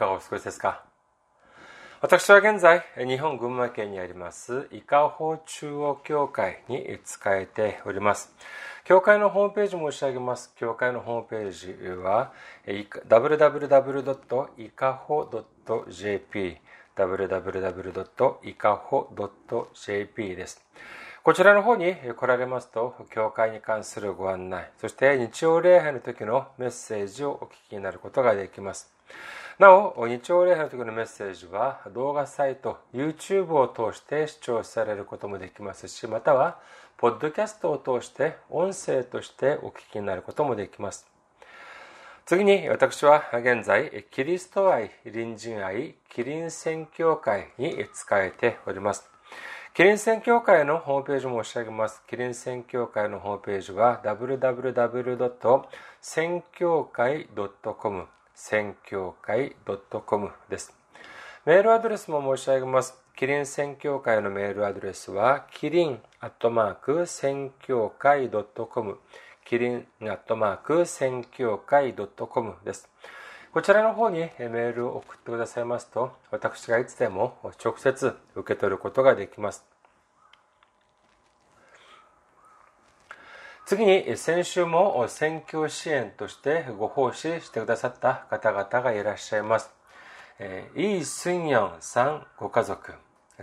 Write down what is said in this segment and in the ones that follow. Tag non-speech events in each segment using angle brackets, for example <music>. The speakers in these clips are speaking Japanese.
かがお過ごしですか？私は現在、日本群馬県にあります、伊香保中央教会に仕えております。教会のホームページ申し上げます。教会のホームページは、www.ikaho.jp www.ikaho.jp です。こちらの方に来られますと、教会に関するご案内、そして日曜礼拝の時のメッセージをお聞きになることができます。なお、日曜礼拝の時のメッセージは動画サイト、YouTube を通して視聴されることもできますし、または、ポッドキャストを通して音声としてお聞きになることもできます。次に私は現在、キリスト愛、隣人愛、キリン宣教会に仕えております。キリン宣教会のホームページを申し上げます。キリン宣教会のホームページは www. 宣教会 .com 宣教会 .com です。メールアドレスも申し上げます。キリン宣教会のメールアドレスは、キリンアットマーク宣教会 .com キリンアットマーク宣教会 .com です。こちらの方にメールを送ってくださいますと、私がいつでも直接受け取ることができます。次に、先週も選挙支援としてご奉仕してくださった方々がいらっしゃいます。イ・スンヨンさんご家族。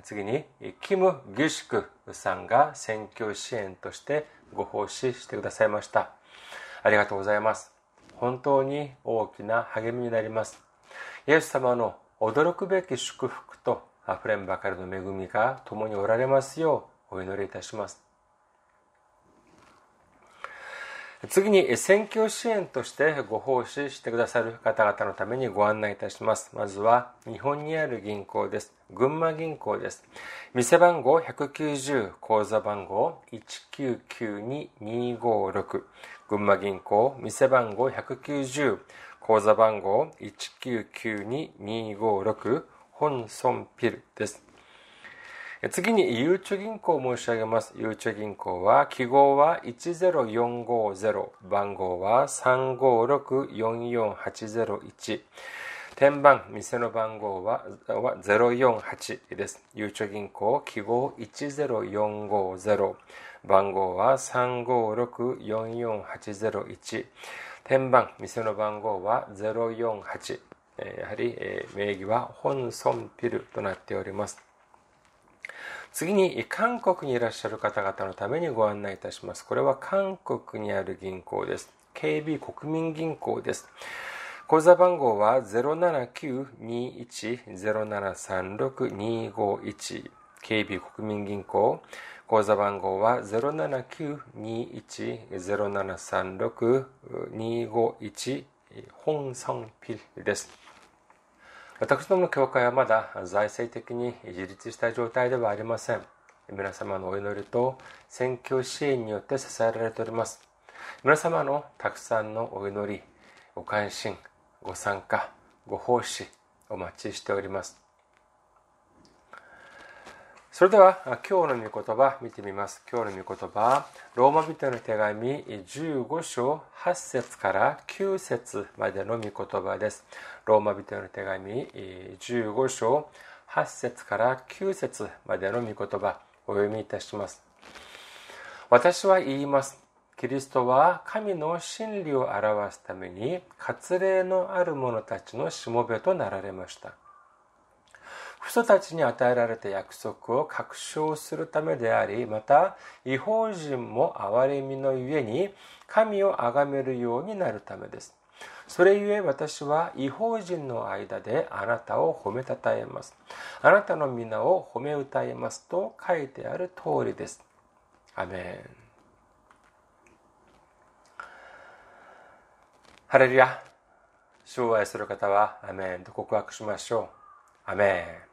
次に、キム・ギュシクさんが選挙支援としてご奉仕してくださいました。ありがとうございます。本当に大きな励みになります。イエス様の驚くべき祝福と溢れんばかりの恵みが共におられますようお祈りいたします。次に選挙支援としてご奉仕してくださる方々のためにご案内いたします。まずは日本にある銀行です。群馬銀行です。店番号190、口座番号1992256。群馬銀行、店番号190、口座番号1992256、本村ピルです。次に、ゆうちょ銀行を申し上げます。ゆうちょ銀行は、記号は10450、番号は356-44801。天番、店の番号は048です。ゆうちょ銀行、記号10450。番号は356-44801。天番、店の番号は048。やはり名義は本村ピルとなっております。次に韓国にいらっしゃる方々のためにご案内いたします。これは韓国にある銀行です。KB 国民銀行です。口座番号は079-21-0736-251 KB 国民銀行口座番号は079-21-0736-251本村ピルです。私どもの教会はまだ財政的に自立した状態ではありません。皆様のお祈りと選挙支援によって支えられております。皆様のたくさんのお祈り、ご関心、ご参加、ご奉仕、お待ちしております。それでは今日の御言葉見てみます。今日の御言葉、ローマ人の手紙15章8節から9節までの御言葉です。ローマ人の手紙15章8節から9節までの御言葉お読みいたします。私は言います。キリストは神の真理を表すために割礼のある者たちのしもべとなられました。父祖たちに与えられた約束を確証するためでありまた違法人も憐れみのゆえに神を崇めるようになるためですそれゆえ私は違法人の間であなたを褒めたたえますあなたの皆を褒め歌えますと書いてある通りですアメンハレルヤ主を愛する方はアメンと告白しましょうアメン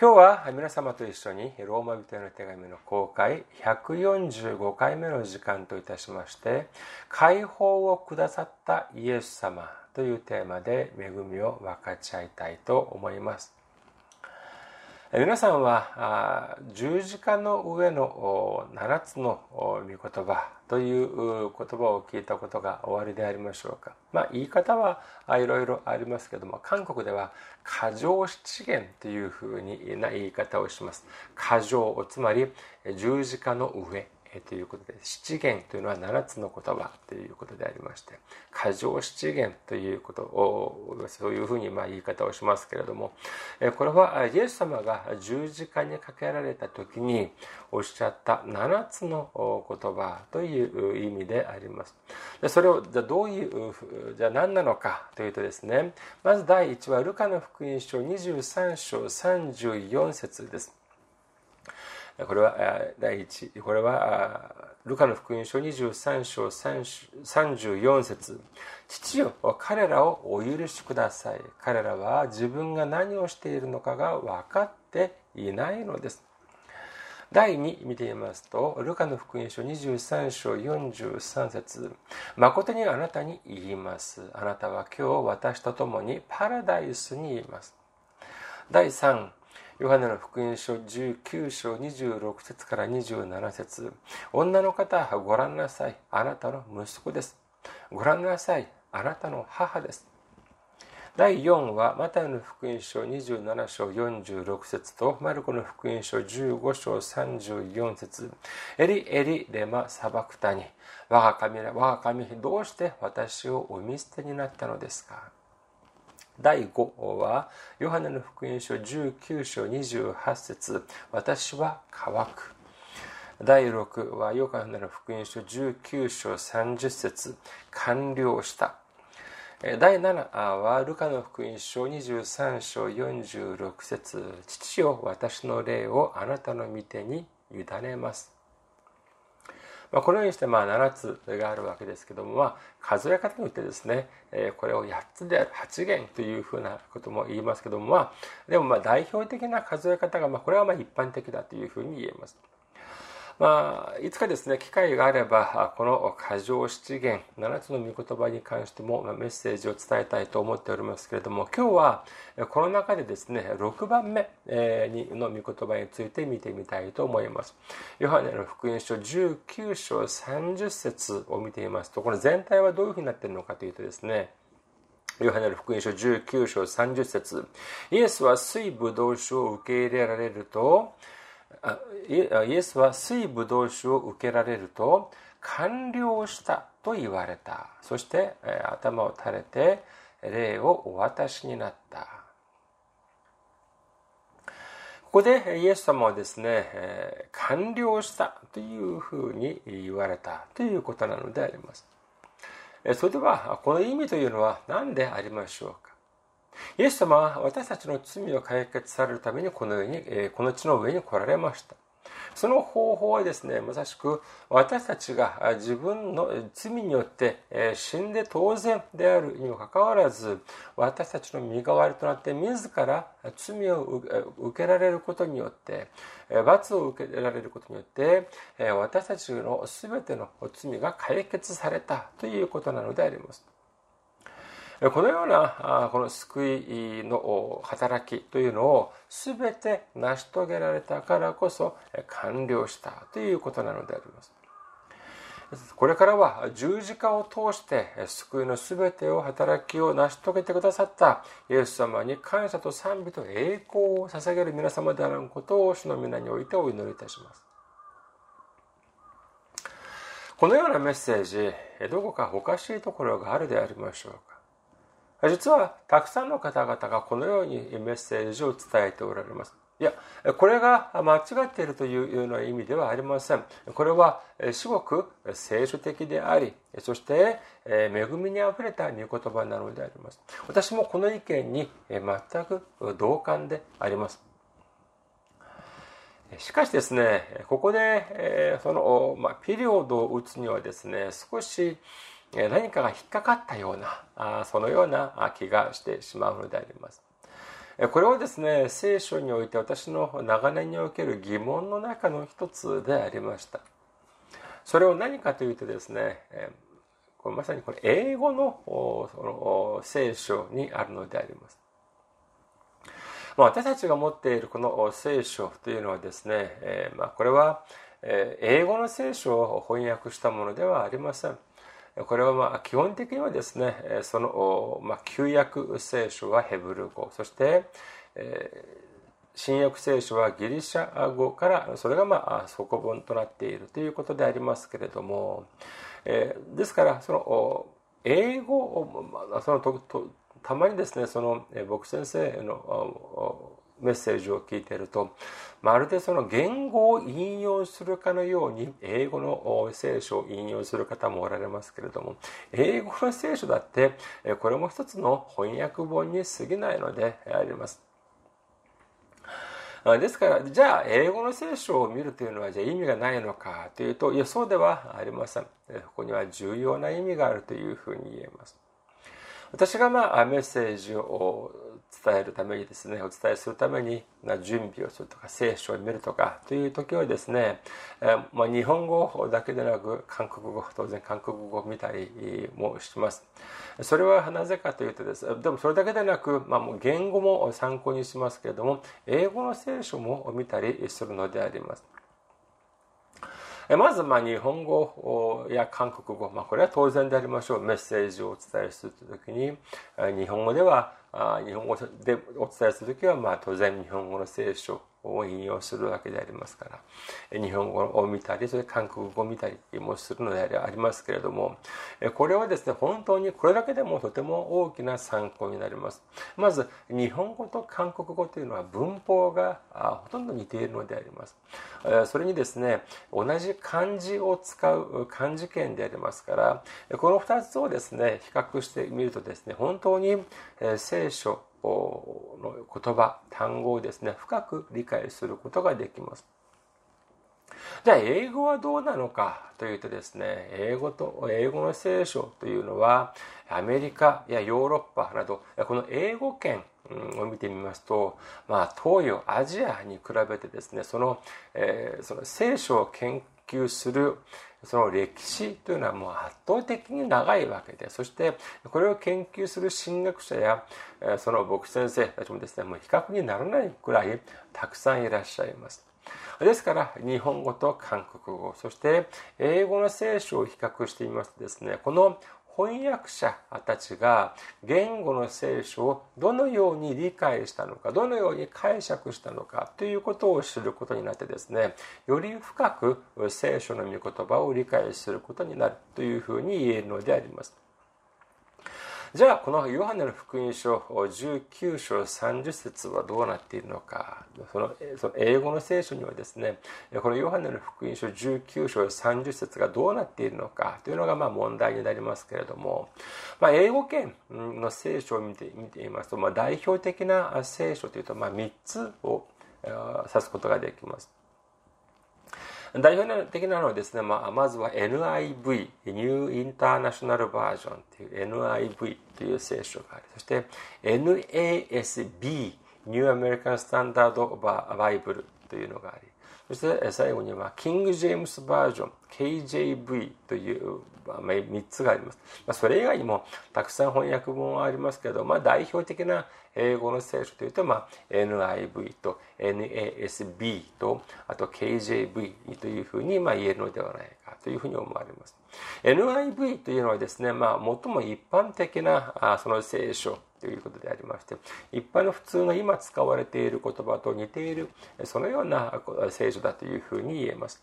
今日は皆様と一緒にローマ人への手紙の公開145回目の時間といたしまして解放をくださったイエス様というテーマで恵みを分かち合いたいと思います。皆さんは十字架の上の7つの御言葉という言葉を聞いたことがおありでありましょうか。まあ言い方はいろいろありますけども、韓国では過剰七言というふうな言い方をします。過剰、つまり十字架の上。ということで七元というのは7つの言葉ということでありまして過剰七元ということをそういうふうにま言い方をしますけれどもこれはイエス様が十字架にかけられた時におっしゃった7つの言葉という意味であります。でそれをじゃどういうじゃあ何なのかというとですねまず第1はルカの福音書23章34節です。これは第一。これはルカの福音書23章34節。父よ彼らをお許しください。彼らは自分が何をしているのかが分かっていないのです。第2見てみますとルカの福音書23章43節。誠にあなたに言います。あなたは今日私と共にパラダイスにいます。第3ヨハネの福音書19章26節から27節。女の方はご覧なさい。あなたの息子です。ご覧なさい。あなたの母です。第4はマタイの福音書27章46節とマルコの福音書15章34節。エリエリレマサバクタに我が神我が神どうして私をお見捨てになったのですか？第5は、ヨハネの福音書19章28節私は乾く。第6は、ヨハネの福音書19章30節完了した。第7は、ルカの福音書23章46節父よ、私の霊をあなたの御手に委ねます。まあ、このようにしてまあ7つがあるわけですけども、まあ、数え方によってですね、えこれを8つである8元というふうなことも言いますけども、まあ、でもまあ代表的な数え方が、まあ、これはまあ一般的だというふうに言えます。まあ、いつかですね、機会があれば、この過剰七元、7つの御言葉に関してもメッセージを伝えたいと思っておりますけれども、今日はこの中でですね、6番目の御言葉について見てみたいと思います。ヨハネの福音書19章30節を見てみますと、この全体はどういうふうになっているのかというとですね、ヨハネの福音書19章30節イエスは水ぶどう酒を受け入れられると、イエスは水ぶどう酒を受けられると完了したと言われた。そして頭を垂れて霊をお渡しになった。ここでイエス様はですね完了したというふうに言われた。ということなのであります。それではこの意味というのは何でありましょうか？イエス様は私たちの罪を解決されるためにこの世に、この地の上に来られました。その方法はですね、まさしく私たちが自分の罪によって死んで当然であるにもかかわらず、私たちの身代わりとなって自ら罪を受けられることによって、罰を受けられることによって、私たちの全ての罪が解決されたということなのであります。このようなこの救いの働きというのを全て成し遂げられたからこそ完了したということなのであります。これからは十字架を通して救いの全てを働きを成し遂げてくださったイエス様に感謝と賛美と栄光を捧げる皆様であることを主の皆においてお祈りいたします。このようなメッセージ、どこかおかしいところがあるでありましょう実はたくさんの方々がこのようにメッセージを伝えておられます。いや、これが間違っているというような意味ではありません。これは至極聖書的であり、そして恵みにあふれた御言葉なのであります。私もこの意見に全く同感であります。しかしですね、ここでその、まあ、ピリオドを打つにはですね、少し何かが引っかかったようなそのような気がしてしまうのであります。これはですね聖書において私の長年における疑問の中の一つでありました。それを何かというとですねこれまさにこれ英語のその聖書にあるのであります。ま、私たちが持っているこの聖書というのはですね、え、ま、これは英語の聖書を翻訳したものではありません。これはまあ基本的にはですね、その、まあ、旧約聖書はヘブル語、そして、え新約聖書はギリシャ語からそれがまあ底本となっているということでありますけれども、えですからその英語をそのたまにですねその僕先生のメッセージを聞いているとまるでその言語を引用するかのように英語の聖書を引用する方もおられますけれども英語の聖書だってこれも一つの翻訳本に過ぎないのであります。ですからじゃあ英語の聖書を見るというのはじゃあ意味がないのかというといやそうではありませんここには重要な意味があるというふうに言えます私がまあメッセージを伝えるためにですねお伝えするために準備をするとか聖書を見るとかという時はですね、まあ、日本語だけでなく韓国語当然韓国語を見たりもします。それはなぜかというとですでもそれだけでなく、まあ、もう言語も参考にしますけれども英語の聖書も見たりするのであります。まず、ま日本語や韓国語、まあ、これは当然でありましょう。メッセージをお伝えするときに、日本語では、日本語でお伝えするときは、まあ、当然日本語の聖書を引用するわけでありますから日本語を見たりそれ韓国語を見たりもするのでありますけれどもこれはですね本当にこれだけでもとても大きな参考になります。まず日本語と韓国語というのは文法がほとんど似ているのであります。それにですね同じ漢字を使う漢字圏でありますからこの2つをですね比較してみるとですね本当に聖書の言葉単語をですね深く理解することができます。じゃあ英語はどうなのかというとですね英語と英語の聖書というのはアメリカやヨーロッパなどこの英語圏を見てみますと、まあ、東洋アジアに比べてですねその,、えー、その聖書を研究するその歴史というのはもう圧倒的に長いわけでそしてこれを研究する神学者やその牧師先生たちもですねもう比較にならないくらいたくさんいらっしゃいます。ですから日本語と韓国語そして英語の聖書を比較してみますとですねこの翻訳者たちが言語の聖書をどのように理解したのかどのように解釈したのかということを知ることになってですねより深く聖書の御言葉を理解することになるというふうに言えるのであります。じゃあこのヨハネの福音書19章30節はどうなっているのかその英語の聖書にはですねこのヨハネの福音書19章30節がどうなっているのかというのがまあ問題になりますけれども、まあ、英語圏の聖書を見て見ていますと、まあ、代表的な聖書というとまあ3つを指すことができます。代表的なのはですね、まあ、まずは NIV、ニューインターナショナルバージョンという NIV という聖書があり、そして NASB、ニューアメリカンスタンダードバ,バイブルというのがあり、そして最後には、キング・ジェームス・バージョン、KJV というまあ3つがあります。まあ、それ以外にもたくさん翻訳本はありますけど、まあ、代表的な英語の聖書というと、まあ、NIV と NASB とあと KJV というふうにまあ言えるのではないかというふうに思われます。NIV というのはですね、まあ、最も一般的なあその聖書ということでありまして一般の普通の今使われている言葉と似ているそのような聖書だというふうに言えます。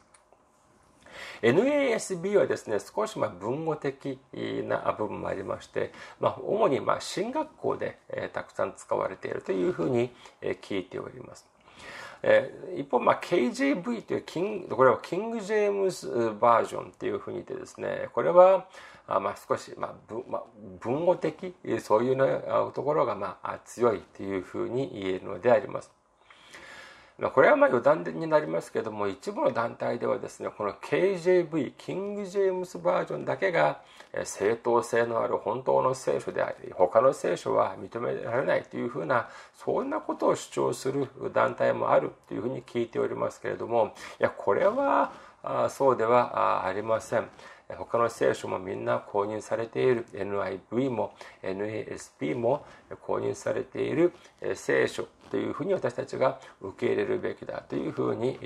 NASB はですね少しま文語的な部分もありまして、まあ、主にま進学校で、えたくさん使われているというふうに、え聞いております。え一方、まあ、KJV というキンこれはキング・ジェームズバージョンというふうに言ってですねこれはあまあ少し、まあ文まあ、文語的そういうのところがまあ強いというふうに言えるのであります。まあこれはまあ余談になりますけども一部の団体ではですねこの KJV キング・ジェームスバージョンだけが正当性のある本当の聖書であり他の聖書は認められないというふうなそんなことを主張する団体もあるというふうに聞いておりますけれどもいやこれはそうではありません。他の聖書もみんな公認されている NIV も NASP も公認されている聖書というふうに私たちが受け入れるべきだというふうに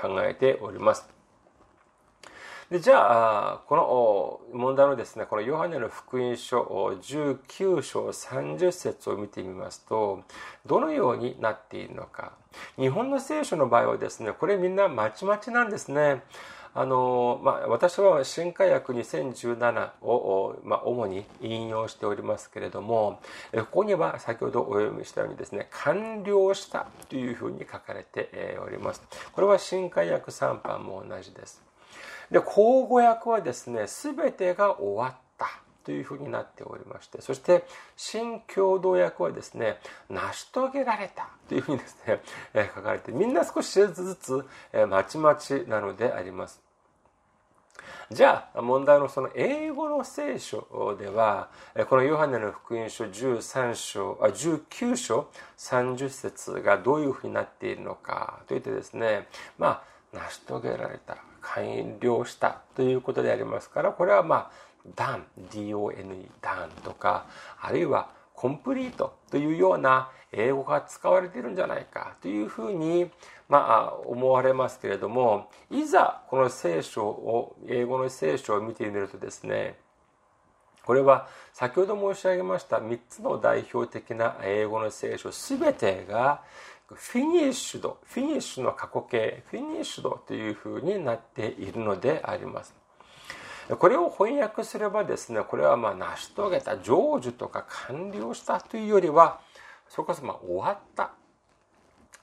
考えております。でじゃあこの問題のですねこのヨハネの福音書19章30節を見てみますとどのようになっているのか。日本の聖書の場合はですねこれみんなまちまちなんですね。あのまあ、私は新化薬2017を、まあ、主に引用しておりますけれどもここには先ほどお読みしたようにですね完了したというふうに書かれております。これは新化薬3版も同じです。で口語訳はですね全てが終わったというふうになっておりましてそして新共同訳はですね成し遂げられたというふうにですねえ書かれてみんな少しずつえまちまちなのであります。じゃあ問題のその英語の聖書ではこのヨハネの福音書13章あ19章30節がどういうふうになっているのかといってですねまあ成し遂げられた。完了したということでありますからこれはまあ done D-O-N-E done とかあるいはコンプリートというような英語が使われているんじゃないかというふうに、まあ、思われますけれどもいざこの聖書を英語の聖書を見てみるとですねこれは先ほど申し上げました3つの代表的な英語の聖書全てがフィニッシュド、フィニッシュの過去形、フィニッシュドというふうになっているのであります。これを翻訳すればですね、これはまあ成し遂げた、成就とか完了したというよりは、それこそまあ終わった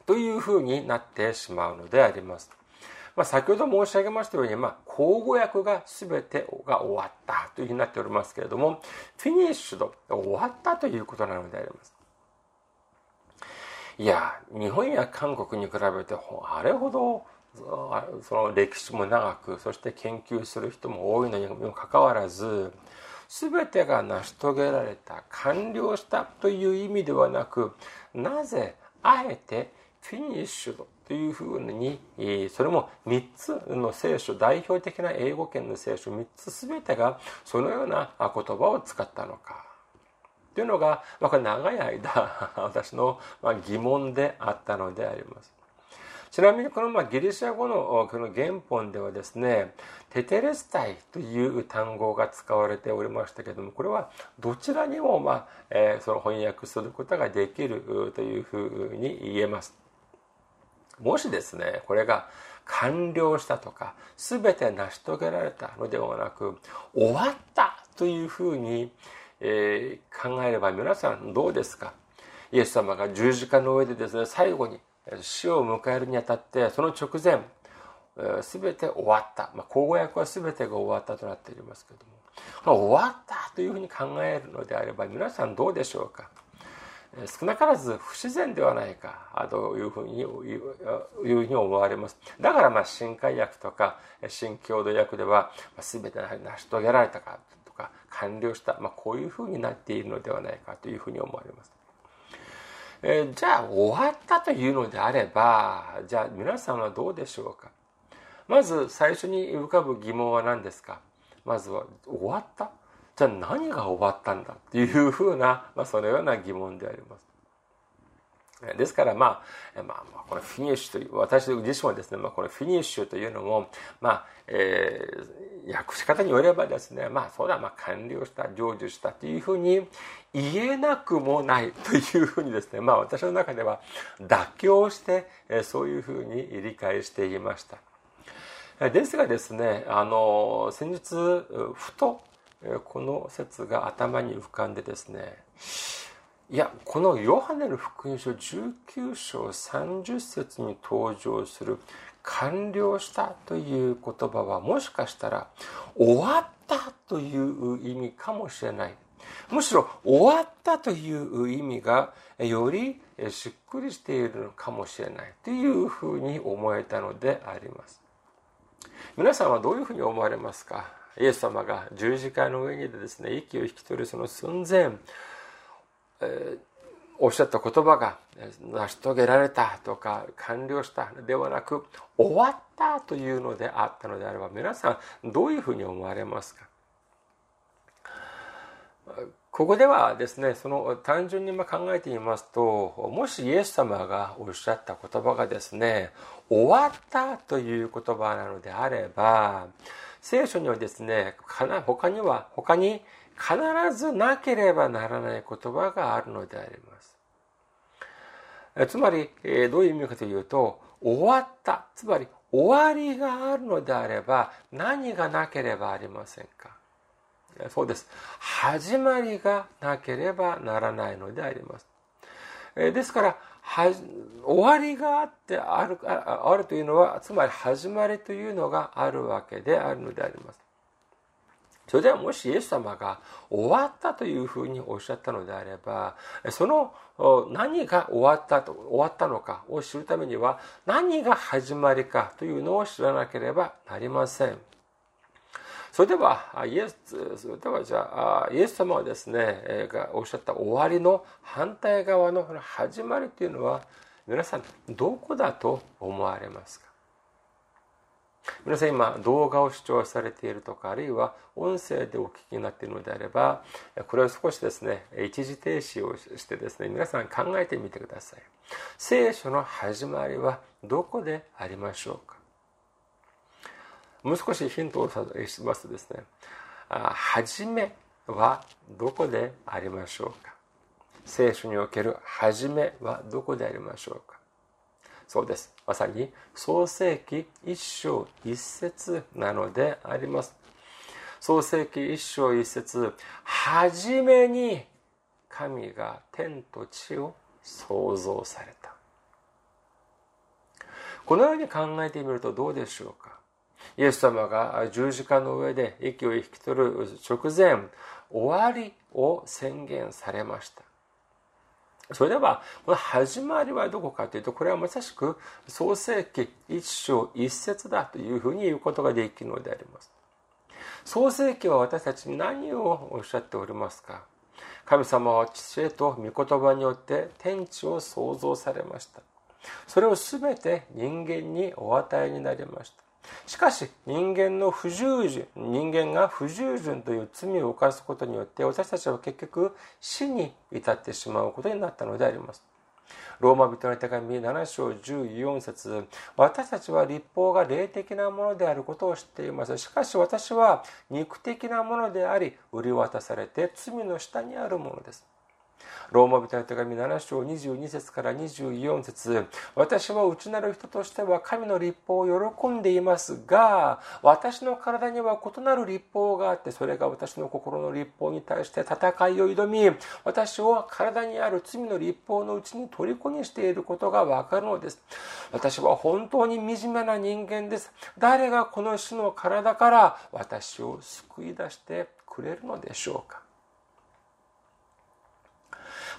というふうになってしまうのであります。まあ、先ほど申し上げましたように、まあ、口語訳が全てが終わったというふうになっておりますけれども、フィニッシュド、終わったということなのであります。いや日本や韓国に比べてあれほどその歴史も長くそして研究する人も多いのにもかかわらず全てが成し遂げられた完了したという意味ではなくなぜあえてフィニッシュというふうにそれも3つの聖書代表的な英語圏の聖書3つ全てがそのような言葉を使ったのか。というのが、まあ、これ長い間 <laughs> 私の疑問であったのであります。ちなみにこのまギリシャ語のこの原本ではですね、テテレスタイという単語が使われておりましたけども、これはどちらにも、まあえー、その翻訳することができるというふうに言えます。もしですね、これが完了したとか、全て成し遂げられたのではなく、終わったというふうにえー、考えれば皆さんどうですか？イエス様が十字架の上でですね最後に死を迎えるにあたってその直前全て終わった、まあ、口語訳は全てが終わったとなっておりますけども。終わったというふうに考えるのであれば皆さんどうでしょうか？少なからず不自然ではないかというふうにいうふうに思われます。だからまあ新海訳とか新郷土訳では全て成し遂げられたか。完了した、まあ、こういうふうになっているのではないかというふうに思われます。えー、じゃあ終わったというのであればじゃあ皆さんはどうでしょうかまず最初に浮かぶ疑問は何ですかまずは終わったじゃあ何が終わったんだっていうふうな、まあ、そのような疑問であります。ですから、まあ、まあ、このフィニッシュという、私自身はですね、まあ、このフィニッシュというのも、まあ、えー、訳し方によればですね、まあ、そうだ、まあ、完了した、成就したというふうに言えなくもないというふうにですね、まあ、私の中では妥協して、そういうふうに理解していました。ですがですね、あの、先日、ふと、この説が頭に浮かんでですね、いやこのヨハネの福音書19章30節に登場する完了したという言葉はもしかしたら終わったという意味かもしれない。むしろ終わったという意味がよりしっくりしているのかもしれないというふうに思えたのであります。皆さんはどういうふうに思われますか？イエス様が十字架の上にでですね息を引き取るその寸前おっしゃった言葉が成し遂げられたとか完了したではなく終わったというのであったのであれば皆さんどういうふうに思われますか？ここではですねその単純に考えてみますともしイエス様がおっしゃった言葉がですね終わったという言葉なのであれば聖書にはですね他には他に必ずなければならない言葉があるのであります。つまり、どういう意味かというと、終わった。つまり、終わりがあるのであれば、何がなければありませんかそうです。始まりがなければならないのであります。ですから、終わりがあってあるあるというのは、つまり始まりというのがあるわけであるのであります。それではもしイエス様が終わったというふうにおっしゃったのであれば、その何が終わったと、終わったのかを知るためには何が始まりかというのを知らなければなりません。それでは、イエス、それではじゃあ、イエス様はですね、がおっしゃった終わりの反対側の始まりというのは、皆さん、どこだと思われますか？皆さん今動画を視聴されているとかあるいは音声でお聞きになっているのであればこれを少しですね一時停止をしてですね皆さん考えてみてください。聖書の始まりはどこでありましょうか？もう少しヒントをしますとですね始めはどこでありましょうか？聖書における始めはどこでありましょうか？そうです。まさに創世記一章一節なのであります。創世記一章一節はじめに神が天と地を創造された。このように考えてみるとどうでしょうかイエス様が十字架の上で息を引き取る直前、終わりを宣言されました。それでは、この始まりはどこかというと、これはまさしく創世記一章一節だというふうに言うことができるのであります。創世記は私たちに何をおっしゃっておりますか？神様は知恵と御言葉によって天地を創造されました。それをすべて人間にお与えになりました。しかし人間の不従順人間が不従順という罪を犯すことによって私たちは結局死に至ってしまうことになったのであります。ローマ人の手紙7章14節私たちは立法が霊的なものであることを知っています。しかし私は肉的なものであり売り渡されて罪の下にあるものです。ローマ人の手紙7章22節から24節私は内なる人としては神の立法を喜んでいますが、私の体には異なる立法があって、それが私の心の立法に対して戦いを挑み、私を体にある罪の立法のうちに虜にしていることがわかるのです。私は本当に惨めな人間です。誰がこの死の体から私を救い出してくれるのでしょうか？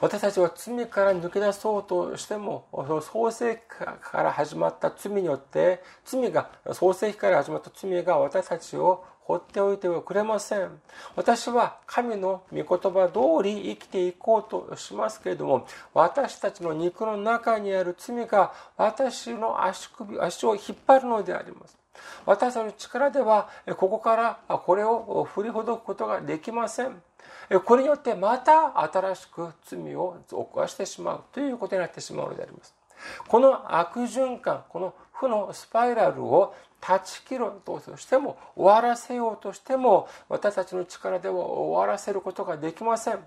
私たちは罪から抜け出そうとしても、創世記から始まった罪によって、罪が、創世記から始まった罪が私たちを放っておいてはくれません。私は神の御言葉通り生きていこうとしますけれども、私たちの肉の中にある罪が私の足首、足を引っ張るのであります。私たちの力では、ここからこれを振りほどくことができません。これによってまた新しく罪を犯してしまうということになってしまうのであります。この悪循環、この負のスパイラルを断ち切ろうとしても終わらせようとしても私たちの力では終わらせることができません。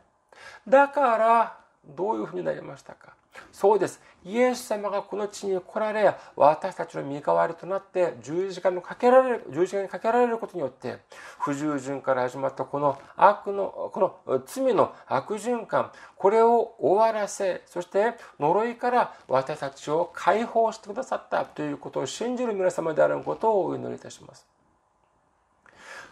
だからどういうふうになりましたか？そうです。イエス様がこの地に来られ、私たちの身代わりとなって十字架にかけられる、十字架にかけられることによって、不従順から始まったこの悪の、この罪の悪循環、これを終わらせ、そして呪いから私たちを解放してくださったということを信じる皆様であることをお祈りいたします。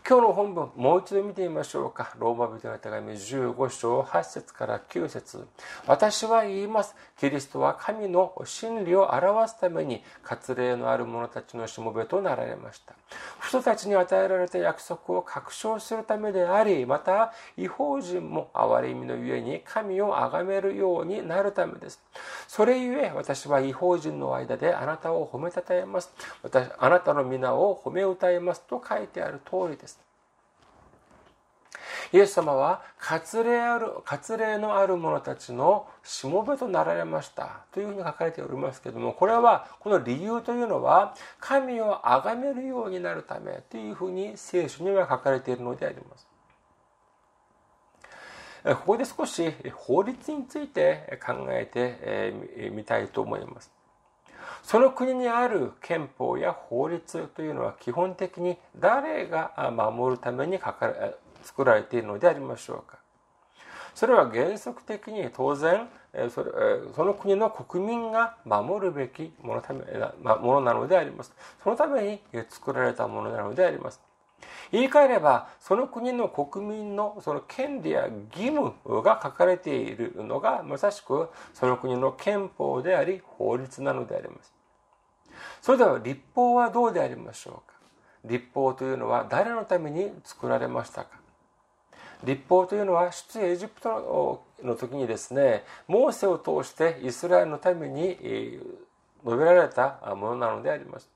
今日の本文、もう一度見てみましょうか。ローマ人の手紙15章8節から9節私は言います。キリストは神の真理を表すために、割礼のある者たちのしもべとなられました。人たちに与えられた約束を確証するためであり、また、違法人も憐れみのゆえに神を崇めるようになるためです。それゆえ、私は違法人の間であなたを褒めたたえます。私、あなたの皆を褒め歌えますと書いてある通りです。イエス様は割礼ある割礼のある者たちのしもべとなられましたというふうに書かれておりますけどもこれはこの理由というのは神を崇めるようになるためというふうに聖書には書かれているのであります。ここで少し法律について考えてみたいと思います。その国にある憲法や法律というのは基本的に誰が守るために作られているのでありましょうか。それは原則的に当然その国の国民が守るべきものためものなのであります。そのために作られたものなのであります。言い換えればその国の国民のその権利や義務が書かれているのがまさしくその国の憲法であり法律なのであります。それでは立法はどうでありましょうか？立法というのは誰のために作られましたか？立法というのは出エジプトの時にですねモーセを通してイスラエルのために述べられたものなのであります。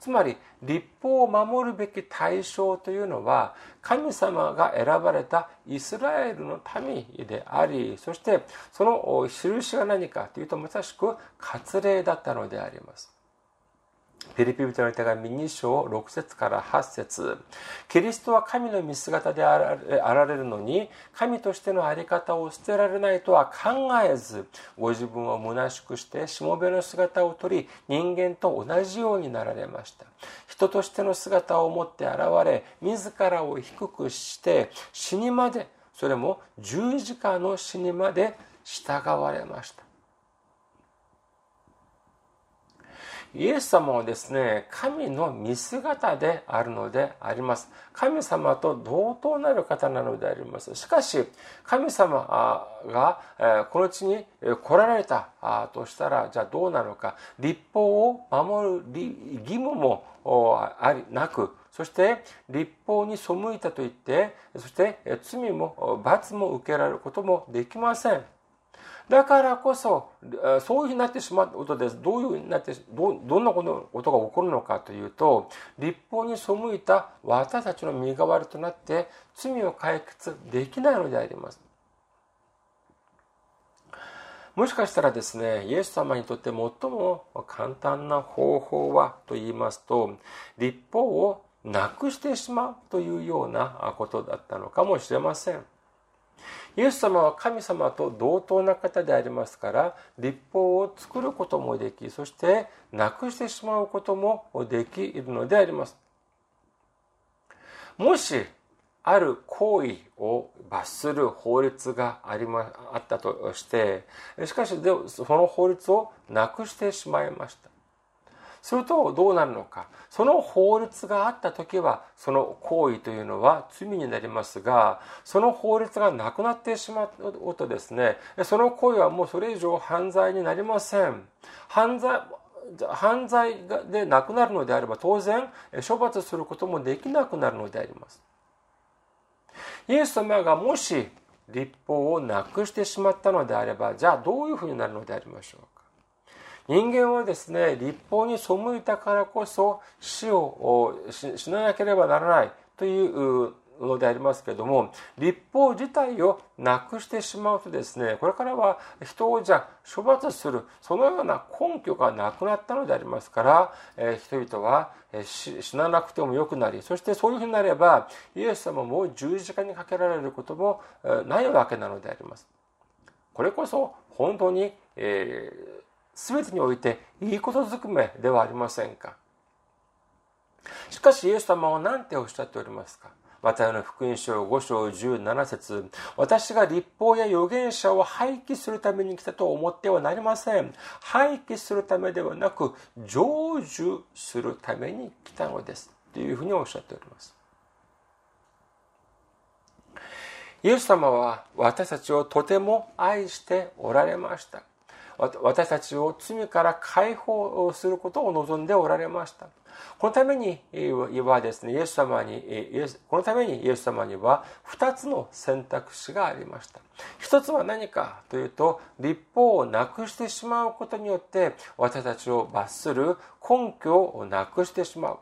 つまり立法を守るべき対象というのは神様が選ばれたイスラエルの民でありそしてその印が何かというとまさしく割礼だったのであります。フィリピ人の手紙2章6節から8節。キリストは神の見姿であられるのに神としての在り方を捨てられないとは考えずご自分を虚しくしてしもべの姿をとり人間と同じようになられました。人としての姿を持って現れ自らを低くして死にまでそれも十字架の死にまで従われました。イエス様はですね、神の見姿であるのであります。神様と同等なる方なのであります。しかし、神様がこの地に来られたとしたら、じゃあどうなのか。立法を守る義務もありなく、そして立法に背いたと言って、そして罪も罰も受けられることもできません。だからこそ、そういうふうになってしまうことです。どういうふうになって、どどんなことが起こるのかというと、立法に背いた私たちの身代わりとなって、罪を解決できないのであります。もしかしたらですね、イエス様にとって最も簡単な方法はと言いますと、立法をなくしてしまうというようなことだったのかもしれません。イエス様は神様と同等な方でありますから立法を作ることもできそしてなくしてしまうこともできるのであります。もしある行為を罰する法律がありまあったとしてしかしその法律をなくしてしまいました。するとどうなるのか。その法律があった時はその行為というのは罪になりますがその法律がなくなってしまうとですねその行為はもうそれ以上犯罪になりません。犯罪犯罪でなくなるのであれば当然処罰することもできなくなるのであります。イエス様がもし立法をなくしてしまったのであればじゃあどういうふうになるのでありましょうか。人間はですね、立法に背いたからこそ死をしななければならないというのでありますけれども、立法自体をなくしてしまうとですね、これからは人をじゃ処罰する、そのような根拠がなくなったのでありますから、え人々は死ななくてもよくなり、そしてそういうふうになれば、イエス様も十字架にかけられることもないわけなのであります。これこそ本当に、えー全てにおいていいことずくめではありませんか？しかしイエス様は何ておっしゃっておりますか？マタイの福音書5章17節私が立法や預言者を廃棄するために来たと思ってはなりません。廃棄するためではなく、成就するために来たのです。というふうにおっしゃっております。イエス様は私たちをとても愛しておられました。私たちを罪から解放することを望んでおられました。このためにはですね、イエス様に、このためにイエス様には2つの選択肢がありました。一つは何かというと、立法をなくしてしまうことによって私たちを罰する根拠をなくしてしまう。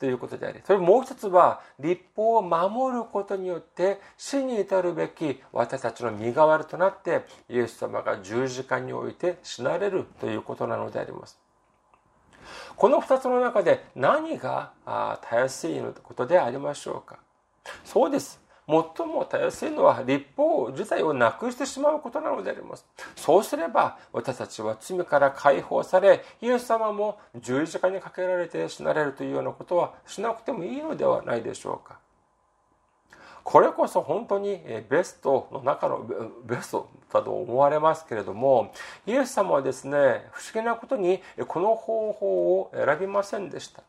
ということであり、それもう一つは、立法を守ることによって死に至るべき私たちの身代わりとなって、イエス様が十字架において死なれるということなのであります。この二つの中で何がたやすいことでありましょうかそうです。最もたやすいのは立法自体をなくしてしまうことなのであります。そうすれば私たちは罪から解放され、イエス様も十字架にかけられて死なれるというようなことはしなくてもいいのではないでしょうか。これこそ本当にベストの中のベストだと思われますけれども、イエス様はですね、不思議なことにこの方法を選びませんでした。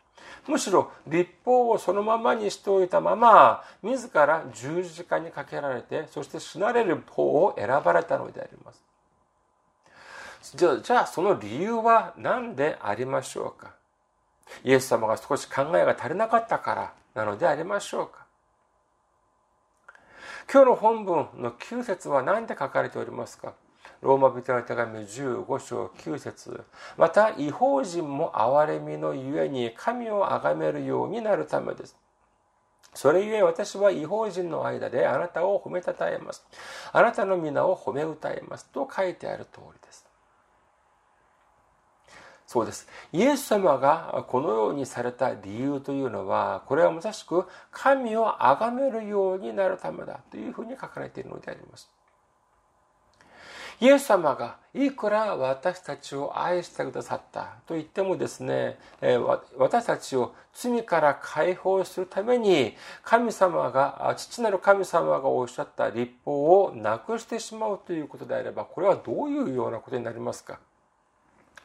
むしろ立法をそのままにしておいたまま自ら十字架にかけられてそして死なれる方を選ばれたのであります。じゃあじゃあその理由は何でありましょうか？イエス様が少し考えが足りなかったからなのでありましょうか？今日の本文の9節は何で書かれておりますか？ローマ人の手紙15章9節。また違法人も憐れみのゆえに神を崇めるようになるためです。それゆえ私は違法人の間であなたを褒めたたえます。あなたの皆を褒め歌えます。と書いてある通りです。そうです。イエス様がこのようにされた理由というのは、これはまさしく神を崇めるようになるためだというふうに書かれているのであります。イエス様がいくら私たちを愛してくださったと言ってもですね、私たちを罪から解放するために神様が、父なる神様がおっしゃった立法をなくしてしまうということであれば、これはどういうようなことになりますか？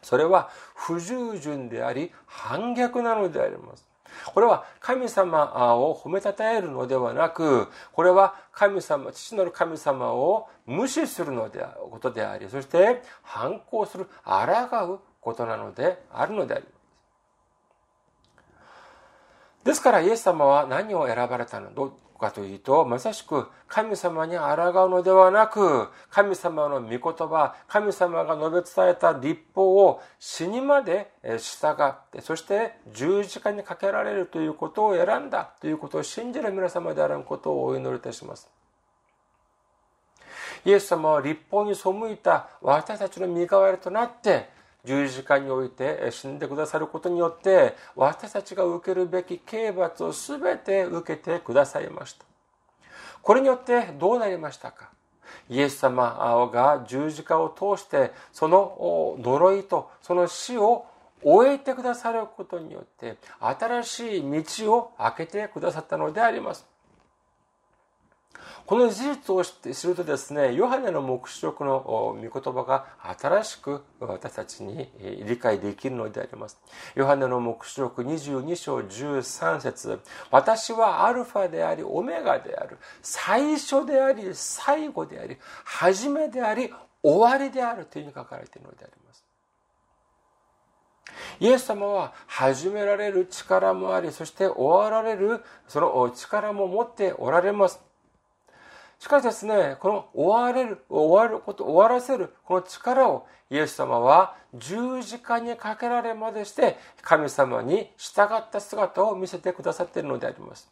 それは不従順であり反逆なのであります。これは神様を褒めたたえるのではなく、これは神様、父なる神様を無視するのでことであり、そして反抗する、抗うことなのであるのであります。ですからイエス様は何を選ばれたの？かというと、まさしく神様に抗うのではなく、神様の御言葉、神様が述べ伝えた立法を死にまで従って、そして十字架にかけられるということを選んだということを信じる皆様であることをお祈りいたします。イエス様は立法に背いた私たちの身代わりとなって、十字架において死んでくださることによって私たちが受けるべき刑罰を全て受けてくださいました。これによってどうなりましたか？イエス様が十字架を通してその呪いとその死を終えてくださることによって新しい道を開けてくださったのであります。この事実を知るとですね、ヨハネの黙示録の御言葉が新しく私たちに理解できるのであります。ヨハネの黙示録22章13節私はアルファであり、オメガである。最初であり、最後であり、初めであり、終わりであるというふうに書かれているのであります。イエス様は始められる力もあり、そして終わられるその力も持っておられます。しかしですね、この終われる、終わること、終わらせる、この力をイエス様は十字架にかけられまでして神様に従った姿を見せてくださっているのであります。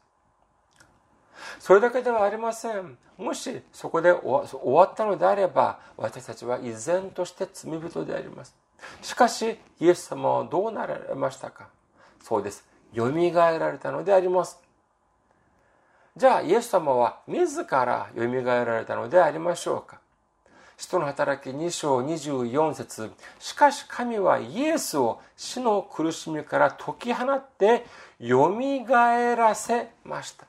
それだけではありません。もしそこで終わったのであれば、私たちは依然として罪人であります。しかし、イエス様はどうなられましたか？そうです。蘇られたのであります。じゃあ、イエス様は自ら蘇られたのでありましょうか？使徒の働き2章24節しかし神はイエスを死の苦しみから解き放って蘇らせました。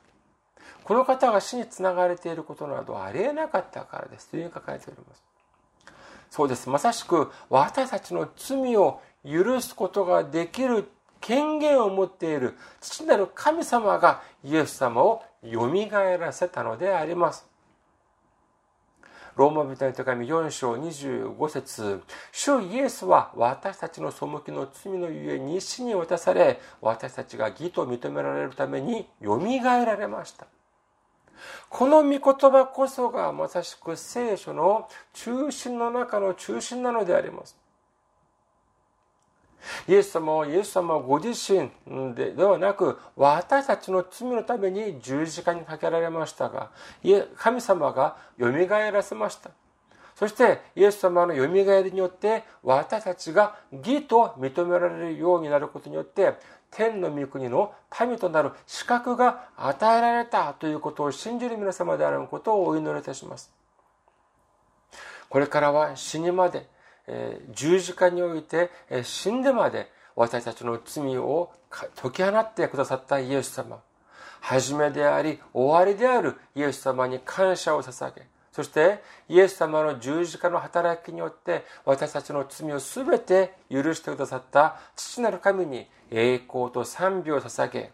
この方が死につながれていることなどありえなかったからです。というふうに書かれております。そうです。まさしく私たちの罪を許すことができる権限を持っている父なる神様がイエス様を蘇らせたのであります。ローマ人の手紙4章25節主イエスは私たちの背きの罪のゆえに死に渡され、私たちが義と認められるためによみがえられました。この御言葉こそがまさしく聖書の中心の中の中心なのであります。イエス様はイエス様はご自身でではなく私たちの罪のために十字架にかけられましたが神様がよみがえらせました。そしてイエス様のよみがえりによって私たちが義と認められるようになることによって天の御国の民となる資格が与えられたということを信じる皆様であることをお祈りいたします。これからは死にまで十字架において死んでまで私たちの罪を解き放ってくださったイエス様。初めであり終わりであるイエス様に感謝を捧げ、そしてイエス様の十字架の働きによって私たちの罪をすべて許してくださった父なる神に栄光と賛美を捧げ、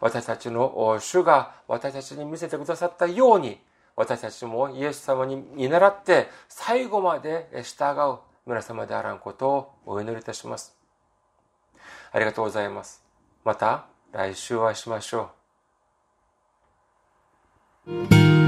私たちの主が私たちに見せてくださったように、私たちもイエス様に見習って最後まで従う。皆様であらんことをお祈りいたします。ありがとうございます。また来週お会いしましょう。